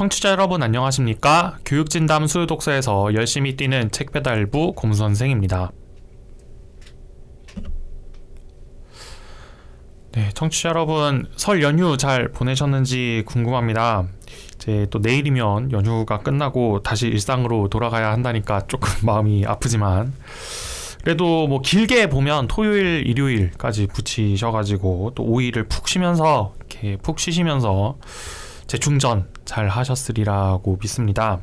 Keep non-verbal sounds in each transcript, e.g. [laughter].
청취자 여러분 안녕하십니까? 교육진담 수요독서에서 열심히 뛰는 책배달부 곰선생입니다. 네, 청취자 여러분 설 연휴 잘 보내셨는지 궁금합니다. 이제 또 내일이면 연휴가 끝나고 다시 일상으로 돌아가야 한다니까 조금 [laughs] 마음이 아프지만 그래도 뭐 길게 보면 토요일, 일요일까지 붙이셔가지고 또 5일을 푹 쉬면서 이렇게 푹 쉬시면서 재충전 잘 하셨으리라고 믿습니다.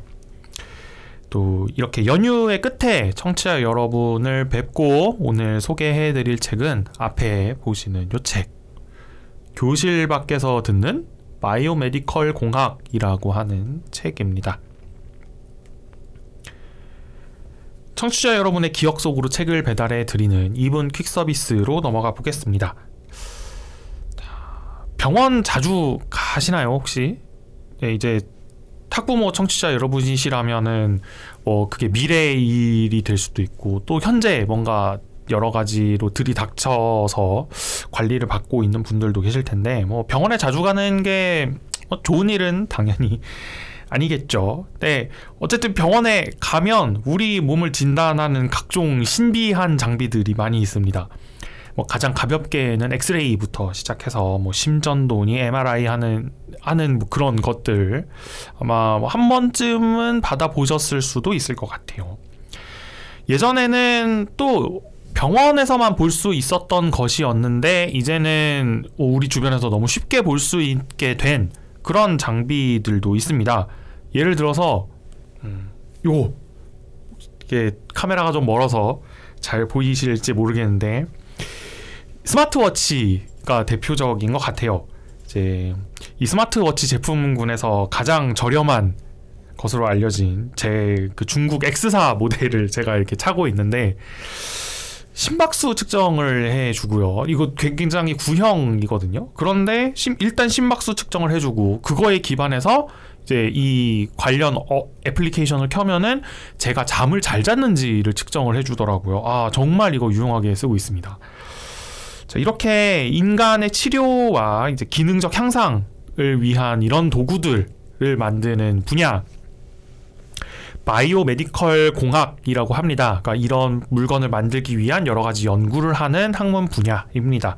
또 이렇게 연휴의 끝에 청취자 여러분을 뵙고 오늘 소개해 드릴 책은 앞에 보시는 요 책. 교실 밖에서 듣는 biomedical 공학이라고 하는 책입니다. 청취자 여러분의 기억 속으로 책을 배달해 드리는 2분 퀵 서비스로 넘어가 보겠습니다. 병원 자주 가 시나요, 혹시? 네, 이제 학부모 청취자 여러분이시라면은 뭐 그게 미래의 일이 될 수도 있고 또 현재 뭔가 여러 가지로 들이닥쳐서 관리를 받고 있는 분들도 계실 텐데 뭐 병원에 자주 가는 게뭐 좋은 일은 당연히 [laughs] 아니겠죠. 네. 어쨌든 병원에 가면 우리 몸을 진단하는 각종 신비한 장비들이 많이 있습니다. 뭐 가장 가볍게는 엑스레이부터 시작해서 뭐 심전도니 MRI 하는 하는 뭐 그런 것들 아마 뭐 한 번쯤은 받아 보셨을 수도 있을 것 같아요. 예전에는 또 병원에서만 볼 수 있었던 것이었는데 이제는 우리 주변에서 너무 쉽게 볼 수 있게 된 그런 장비들도 있습니다. 예를 들어서 음, 요 이게 카메라가 좀 멀어서 잘 보이실지 모르겠는데 스마트워치가 대표적인 것 같아요. 이제 이 스마트워치 제품군에서 가장 저렴한 것으로 알려진 제 그 중국 X사 모델을 제가 이렇게 차고 있는데 심박수 측정을 해주고요. 이거 굉장히 구형이거든요. 그런데 심, 일단 심박수 측정을 해주고 그거에 기반해서 이제 이 관련 어, 애플리케이션을 켜면은 제가 잠을 잘 잤는지를 측정을 해주더라고요. 아 정말 이거 유용하게 쓰고 있습니다. 자, 이렇게 인간의 치료와 이제 기능적 향상을 위한 이런 도구들을 만드는 분야 바이오 메디컬 공학이라고 합니다. 그러니까 이런 물건을 만들기 위한 여러 가지 연구를 하는 학문 분야입니다.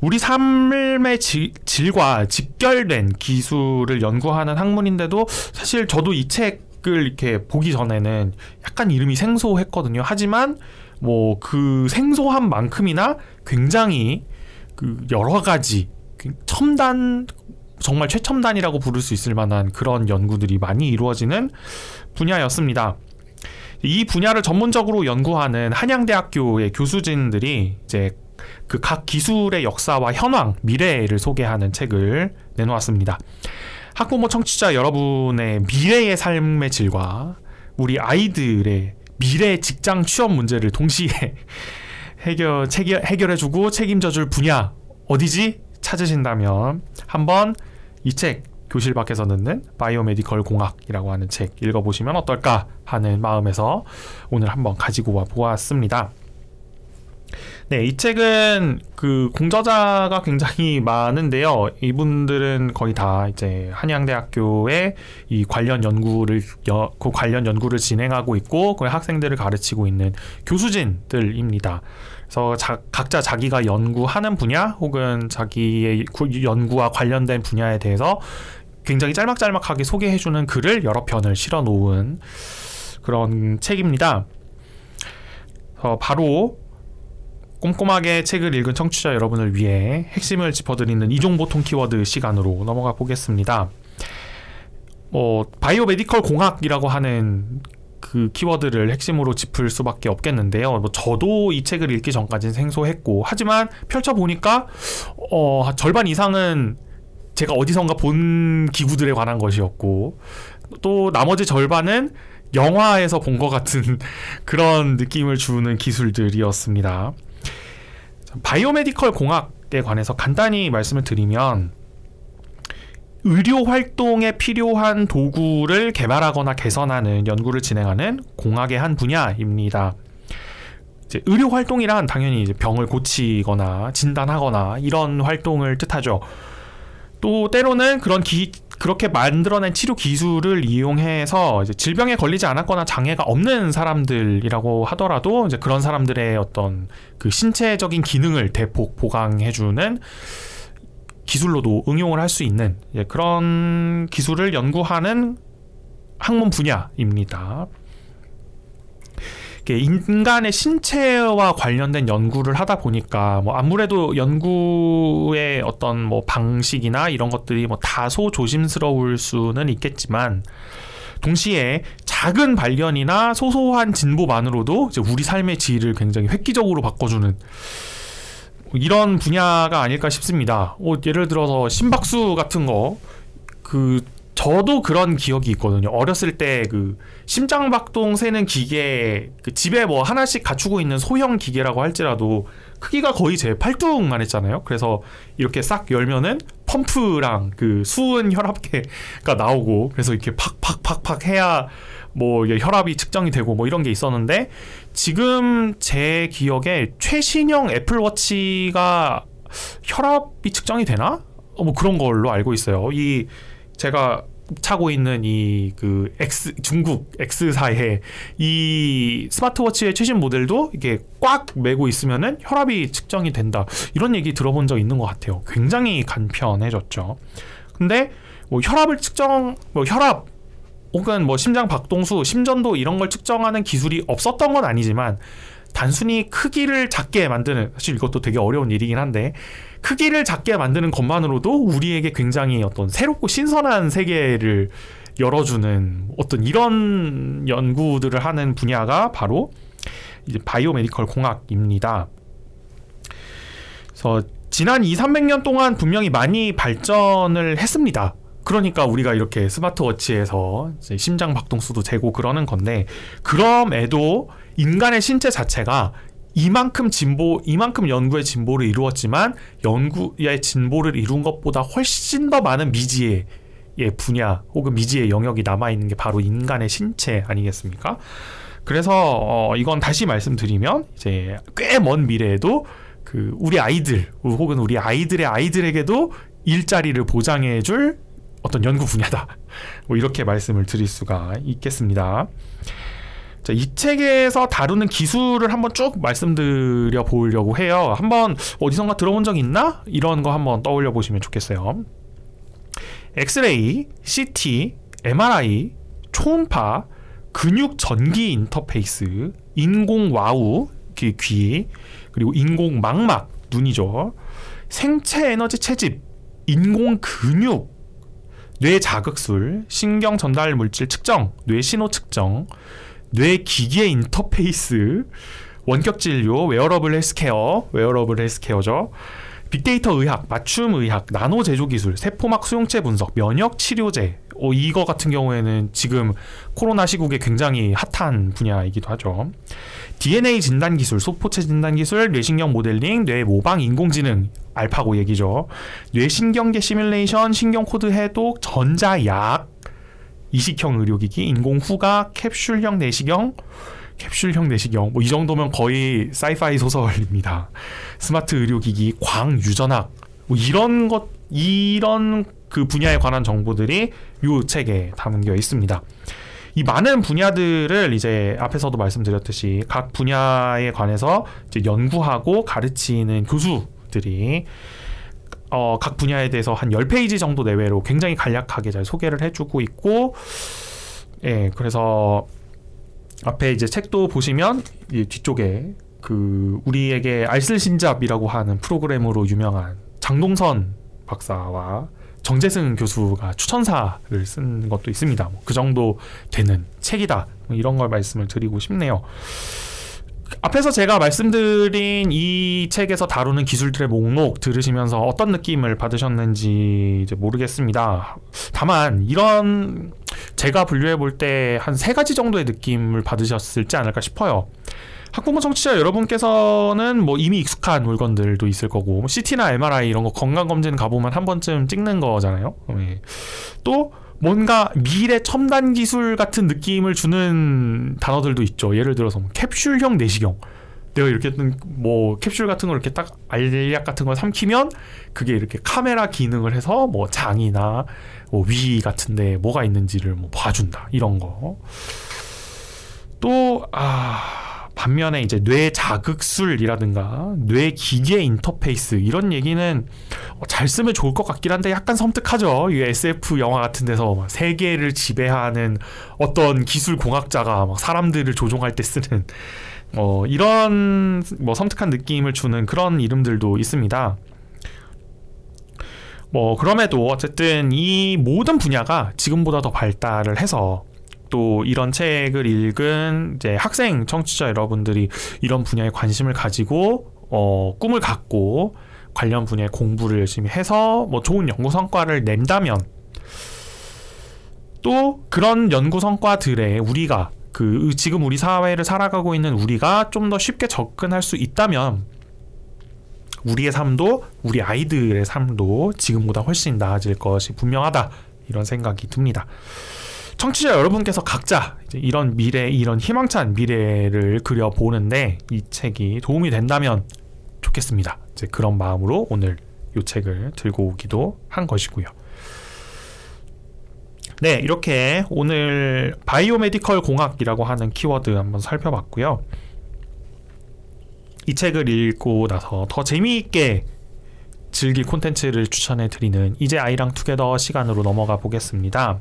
우리 삶의 지, 질과 직결된 기술을 연구하는 학문인데도 사실 저도 이 책을 이렇게 보기 전에는 약간 이름이 생소했거든요. 하지만 뭐 그 생소한 만큼이나 굉장히 그 여러 가지 그 첨단 정말 최첨단이라고 부를 수 있을 만한 그런 연구들이 많이 이루어지는 분야였습니다. 이 분야를 전문적으로 연구하는 한양대학교의 교수진들이 이제 그 각 기술의 역사와 현황, 미래를 소개하는 책을 내놓았습니다. 학부모 청취자 여러분의 미래의 삶의 질과 우리 아이들의 미래 직장 취업 문제를 동시에 [laughs] 해결, 해결 해결해주고 책임져줄 분야 어디지 찾으신다면 한번 이 책 교실 밖에서 듣는 biomedical 공학이라고 하는 책 읽어보시면 어떨까 하는 마음에서 오늘 한번 가지고 와 보았습니다. 네, 이 책은 그 공저자가 굉장히 많은데요. 이분들은 거의 다 이제 한양대학교에 이 관련 연구를 여, 그 관련 연구를 진행하고 있고 그 학생들을 가르치고 있는 교수진들입니다. 그래서 자, 각자 자기가 연구하는 분야 혹은 자기의 연구와 관련된 분야에 대해서 굉장히 짤막짤막하게 소개해주는 글을 여러 편을 실어 놓은 그런 책입니다. 어, 바로 꼼꼼하게 책을 읽은 청취자 여러분을 위해 핵심을 짚어드리는 이종보통 키워드 시간으로 넘어가 보겠습니다. 뭐 biomedical 공학이라고 하는 그 키워드를 핵심으로 짚을 수밖에 없겠는데요. 뭐 저도 이 책을 읽기 전까지는 생소했고 하지만 펼쳐 보니까 어 절반 이상은 제가 어디선가 본 기구들에 관한 것이었고 또 나머지 절반은 영화에서 본 것 같은 [laughs] 그런 느낌을 주는 기술들이었습니다. biomedical 공학에 관해서 간단히 말씀을 드리면 의료 활동에 필요한 도구를 개발하거나 개선하는 연구를 진행하는 공학의 한 분야입니다. 의료 활동이란 당연히 병을 고치거나 진단하거나 이런 활동을 뜻하죠. 또 때로는 그런 기, 그렇게 만들어낸 치료 기술을 이용해서 질병에 걸리지 않았거나 장애가 없는 사람들이라고 하더라도 그런 사람들의 어떤 그 신체적인 기능을 대폭 보강해주는 기술로도 응용을 할 수 있는 그런 기술을 연구하는 학문 분야입니다. 인간의 신체와 관련된 연구를 하다 보니까 뭐 아무래도 연구의 어떤 뭐 방식이나 이런 것들이 뭐 다소 조심스러울 수는 있겠지만 동시에 작은 발견이나 소소한 진보만으로도 우리 삶의 질을 굉장히 획기적으로 바꿔주는 이런 분야가 아닐까 싶습니다. 뭐 예를 들어서 심박수 같은 거 그 저도 그런 기억이 있거든요. 어렸을 때 그 심장박동 세는 기계 그 집에 뭐 하나씩 갖추고 있는 소형 기계라고 할지라도 크기가 거의 제 팔뚝만 했잖아요. 그래서 이렇게 싹 열면은 펌프랑 그 수은 혈압계가 나오고 그래서 이렇게 팍팍팍팍 해야 뭐 혈압이 측정이 되고 뭐 이런 게 있었는데 지금 제 기억에 최신형 애플워치가 혈압이 측정이 되나? 어, 뭐 그런 걸로 알고 있어요. 이 제가 차고 있는 이 그 X 중국 X사의 이 스마트워치의 최신 모델도 이게 꽉 메고 있으면은 혈압이 측정이 된다 이런 얘기 들어본 적 있는 것 같아요. 굉장히 간편해졌죠. 근데 뭐 혈압을 측정 뭐 혈압 혹은 뭐 심장 박동수, 심전도 이런 걸 측정하는 기술이 없었던 건 아니지만 단순히 크기를 작게 만드는 사실 이것도 되게 어려운 일이긴 한데 크기를 작게 만드는 것만으로도 우리에게 굉장히 어떤 새롭고 신선한 세계를 열어주는 어떤 이런 연구들을 하는 분야가 바로 이제 biomedical 공학입니다. 그래서 지난 2, 300년 동안 분명히 많이 발전을 했습니다. 그러니까 우리가 이렇게 스마트워치에서 심장 박동수도 재고 그러는 건데 그럼에도 인간의 신체 자체가 이만큼 진보, 이만큼 연구의 진보를 이루었지만 연구의 진보를 이룬 것보다 훨씬 더 많은 미지의 분야 혹은 미지의 영역이 남아 있는 게 바로 인간의 신체 아니겠습니까? 그래서 어, 이건 다시 말씀드리면 이제 꽤 먼 미래에도 그 우리 아이들 혹은 우리 아이들의 아이들에게도 일자리를 보장해줄 어떤 연구 분야다. 뭐 이렇게 말씀을 드릴 수가 있겠습니다. 자, 이 책에서 다루는 기술을 한번 쭉 말씀드려 보려고 해요. 한번 어디선가 들어본 적 있나? 이런 거 한번 떠올려 보시면 좋겠어요. 엑스레이, CT, MRI, 초음파, 근육 전기 인터페이스, 인공 와우, 귀, 그리고 인공 망막, 눈이죠. 생체 에너지 채집, 인공 근육, 뇌 자극술, 신경 전달 물질 측정, 뇌 신호 측정, 뇌 기계 인터페이스, 원격 진료, wearable healthcare, wearable healthcare죠. 빅데이터 의학, 맞춤 의학, 나노 제조 기술, 세포막 수용체 분석, 면역 치료제. 어, 이거 같은 경우에는 지금 코로나 시국에 굉장히 핫한 분야이기도 하죠. DNA 진단 기술, 소포체 진단 기술, 뇌신경 모델링, 뇌 모방 인공지능, 알파고 얘기죠. 뇌신경계 시뮬레이션, 신경 코드 해독, 전자약, 이식형 의료기기, 인공후각, 캡슐형 내시경, 캡슐형 내시경 뭐 이 정도면 거의 sci-fi 소설입니다. 스마트 의료기기, 광유전학 뭐 이런 것 이런 그 분야에 관한 정보들이 이 책에 담겨 있습니다. 이 많은 분야들을 이제 앞에서도 말씀드렸듯이 각 분야에 관해서 연구하고 가르치는 교수들이 어, 각 분야에 대해서 한 10페이지 정도 내외로 굉장히 간략하게 잘 소개를 해주고 있고, 예, 그래서 앞에 이제 책도 보시면 이 뒤쪽에 그 우리에게 알쓸신잡이라고 하는 프로그램으로 유명한 장동선 박사와 정재승 교수가 추천사를 쓴 것도 있습니다. 뭐 그 정도 되는 책이다. 뭐 이런 걸 말씀을 드리고 싶네요. 앞에서 제가 말씀드린 이 책에서 다루는 기술들의 목록 들으시면서 어떤 느낌을 받으셨는지 모르겠습니다. 다만 이런 제가 분류해 볼 때 한 세 가지 정도의 느낌을 받으셨을지 않을까 싶어요. 학부모 청취자 여러분께서는 뭐 이미 익숙한 물건들도 있을 거고 CT나 뭐 MRI 이런 거 건강 검진 가보면 한 번쯤 찍는 거잖아요. 네. 또 뭔가 미래 첨단 기술 같은 느낌을 주는 단어들도 있죠. 예를 들어서 뭐 캡슐형 내시경. 내가 이렇게 뭐 캡슐 같은 걸 이렇게 딱 알약 같은 걸 삼키면 그게 이렇게 카메라 기능을 해서 뭐 장이나 뭐 위 같은데 뭐가 있는지를 뭐 봐준다 이런 거. 또 아. 반면에 이제 뇌 자극술이라든가 뇌 기계 인터페이스 이런 얘기는 어, 잘 쓰면 좋을 것 같긴 한데 약간 섬뜩하죠. 이 SF 영화 같은 데서 세계를 지배하는 어떤 기술 공학자가 막 사람들을 조종할 때 쓰는 어 이런 뭐 섬뜩한 느낌을 주는 그런 이름들도 있습니다. 뭐 그럼에도 어쨌든 이 모든 분야가 지금보다 더 발달을 해서 또 이런 책을 읽은 이제 학생 청취자 여러분들이 이런 분야에 관심을 가지고 어, 꿈을 갖고 관련 분야의 공부를 열심히 해서 뭐 좋은 연구 성과를 낸다면 또 그런 연구 성과들에 우리가 그 지금 우리 사회를 살아가고 있는 우리가 좀 더 쉽게 접근할 수 있다면 우리의 삶도 우리 아이들의 삶도 지금보다 훨씬 나아질 것이 분명하다 이런 생각이 듭니다. 청취자 여러분께서 각자 이런 미래, 이런 희망찬 미래를 그려보는데 이 책이 도움이 된다면 좋겠습니다. 이제 그런 마음으로 오늘 이 책을 들고 오기도 한 것이고요. 네, 이렇게 오늘 biomedical 공학이라고 하는 키워드 한번 살펴봤고요. 이 책을 읽고 나서 더 재미있게 즐길 콘텐츠를 추천해 드리는 이제 아이랑 together 시간으로 넘어가 보겠습니다.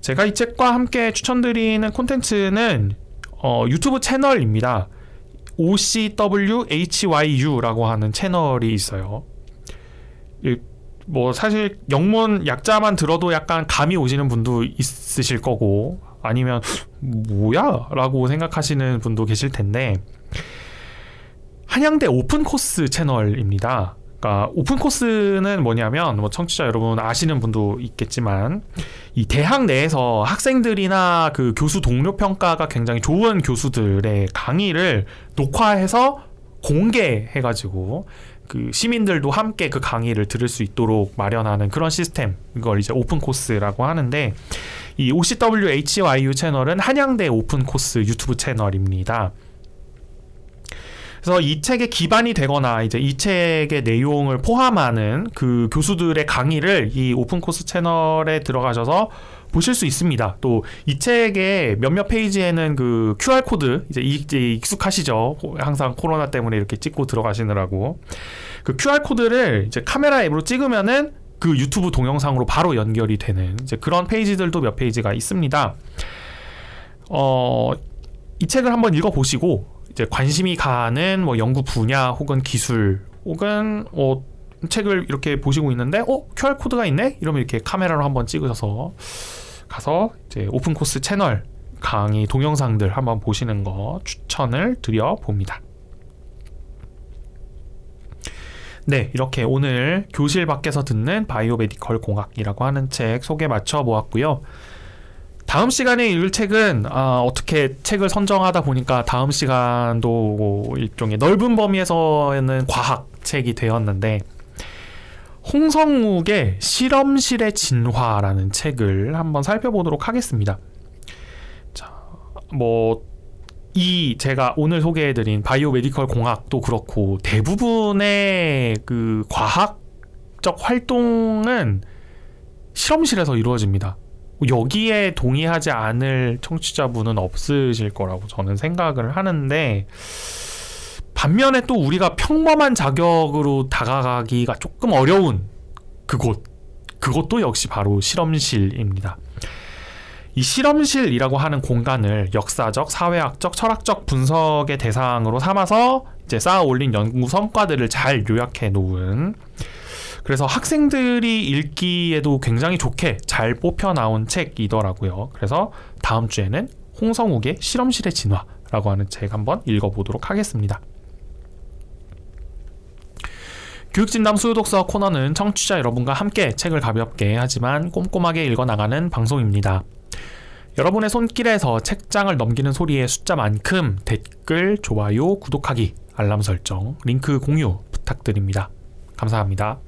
제가 이 책과 함께 추천드리는 콘텐츠는 어, 유튜브 채널입니다. OCWHYU라고 하는 채널이 있어요. 뭐 사실 영문 약자만 들어도 약간 감이 오시는 분도 있으실 거고 아니면 뭐야? 라고 생각하시는 분도 계실 텐데 한양대 open course 채널입니다. 그러니까 open course는 뭐냐면 뭐 청취자 여러분 아시는 분도 있겠지만 이 대학 내에서 학생들이나 그 교수 동료 평가가 굉장히 좋은 교수들의 강의를 녹화해서 공개해 가지고 그 시민들도 함께 그 강의를 들을 수 있도록 마련하는 그런 시스템 이걸 이제 open course라고 하는데 이 OCWHYU 채널은 한양대 open course 유튜브 채널입니다. 그래서 이 책의 기반이 되거나 이제 이 책의 내용을 포함하는 그 교수들의 강의를 이 open course 채널에 들어가셔서 보실 수 있습니다. 또 이 책의 몇몇 페이지에는 그 QR 코드 이제 익숙하시죠. 항상 코로나 때문에 이렇게 찍고 들어가시느라고 그 QR 코드를 이제 카메라 앱으로 찍으면은 그 유튜브 동영상으로 바로 연결이 되는 이제 그런 페이지들도 몇 페이지가 있습니다. 어, 이 책을 한번 읽어보시고 이제 관심이 가는 뭐 연구 분야 혹은 기술 혹은 어 책을 이렇게 보시고 있는데 어 QR 코드가 있네 이러면 이렇게 카메라로 한번 찍으셔서 가서 이제 오픈 코스 채널 강의 동영상들 한번 보시는 거 추천을 드려 봅니다. 네, 이렇게 오늘 교실 밖에서 듣는 바이오메디컬 공학이라고 하는 책 소개 마쳐 보았고요. 다음 시간에 읽을 책은 아, 어떻게 책을 선정하다 보니까 다음 시간도 일종의 넓은 범위에서는 과학 책이 되었는데 홍성욱의 실험실의 진화라는 책을 한번 살펴보도록 하겠습니다. 자, 뭐, 이 제가 오늘 소개해드린 바이오 메디컬 공학도 그렇고 대부분의 그 과학적 활동은 실험실에서 이루어집니다. 여기에 동의하지 않을 청취자분은 없으실 거라고 저는 생각을 하는데 반면에 또 우리가 평범한 자격으로 다가가기가 조금 어려운 그곳 그것도 역시 바로 실험실입니다. 이 실험실이라고 하는 공간을 역사적, 사회학적, 철학적 분석의 대상으로 삼아서 이제 쌓아 올린 연구 성과들을 잘 요약해 놓은 그래서 학생들이 읽기에도 굉장히 좋게 잘 뽑혀 나온 책이더라고요. 그래서 다음 주에는 홍성욱의 실험실의 진화라고 하는 책 한번 읽어보도록 하겠습니다. 교육진담 수요독서 코너는 청취자 여러분과 함께 책을 가볍게 하지만 꼼꼼하게 읽어나가는 방송입니다. 여러분의 손길에서 책장을 넘기는 소리의 숫자만큼 댓글, 좋아요, 구독하기, 알람 설정, 링크 공유 부탁드립니다. 감사합니다.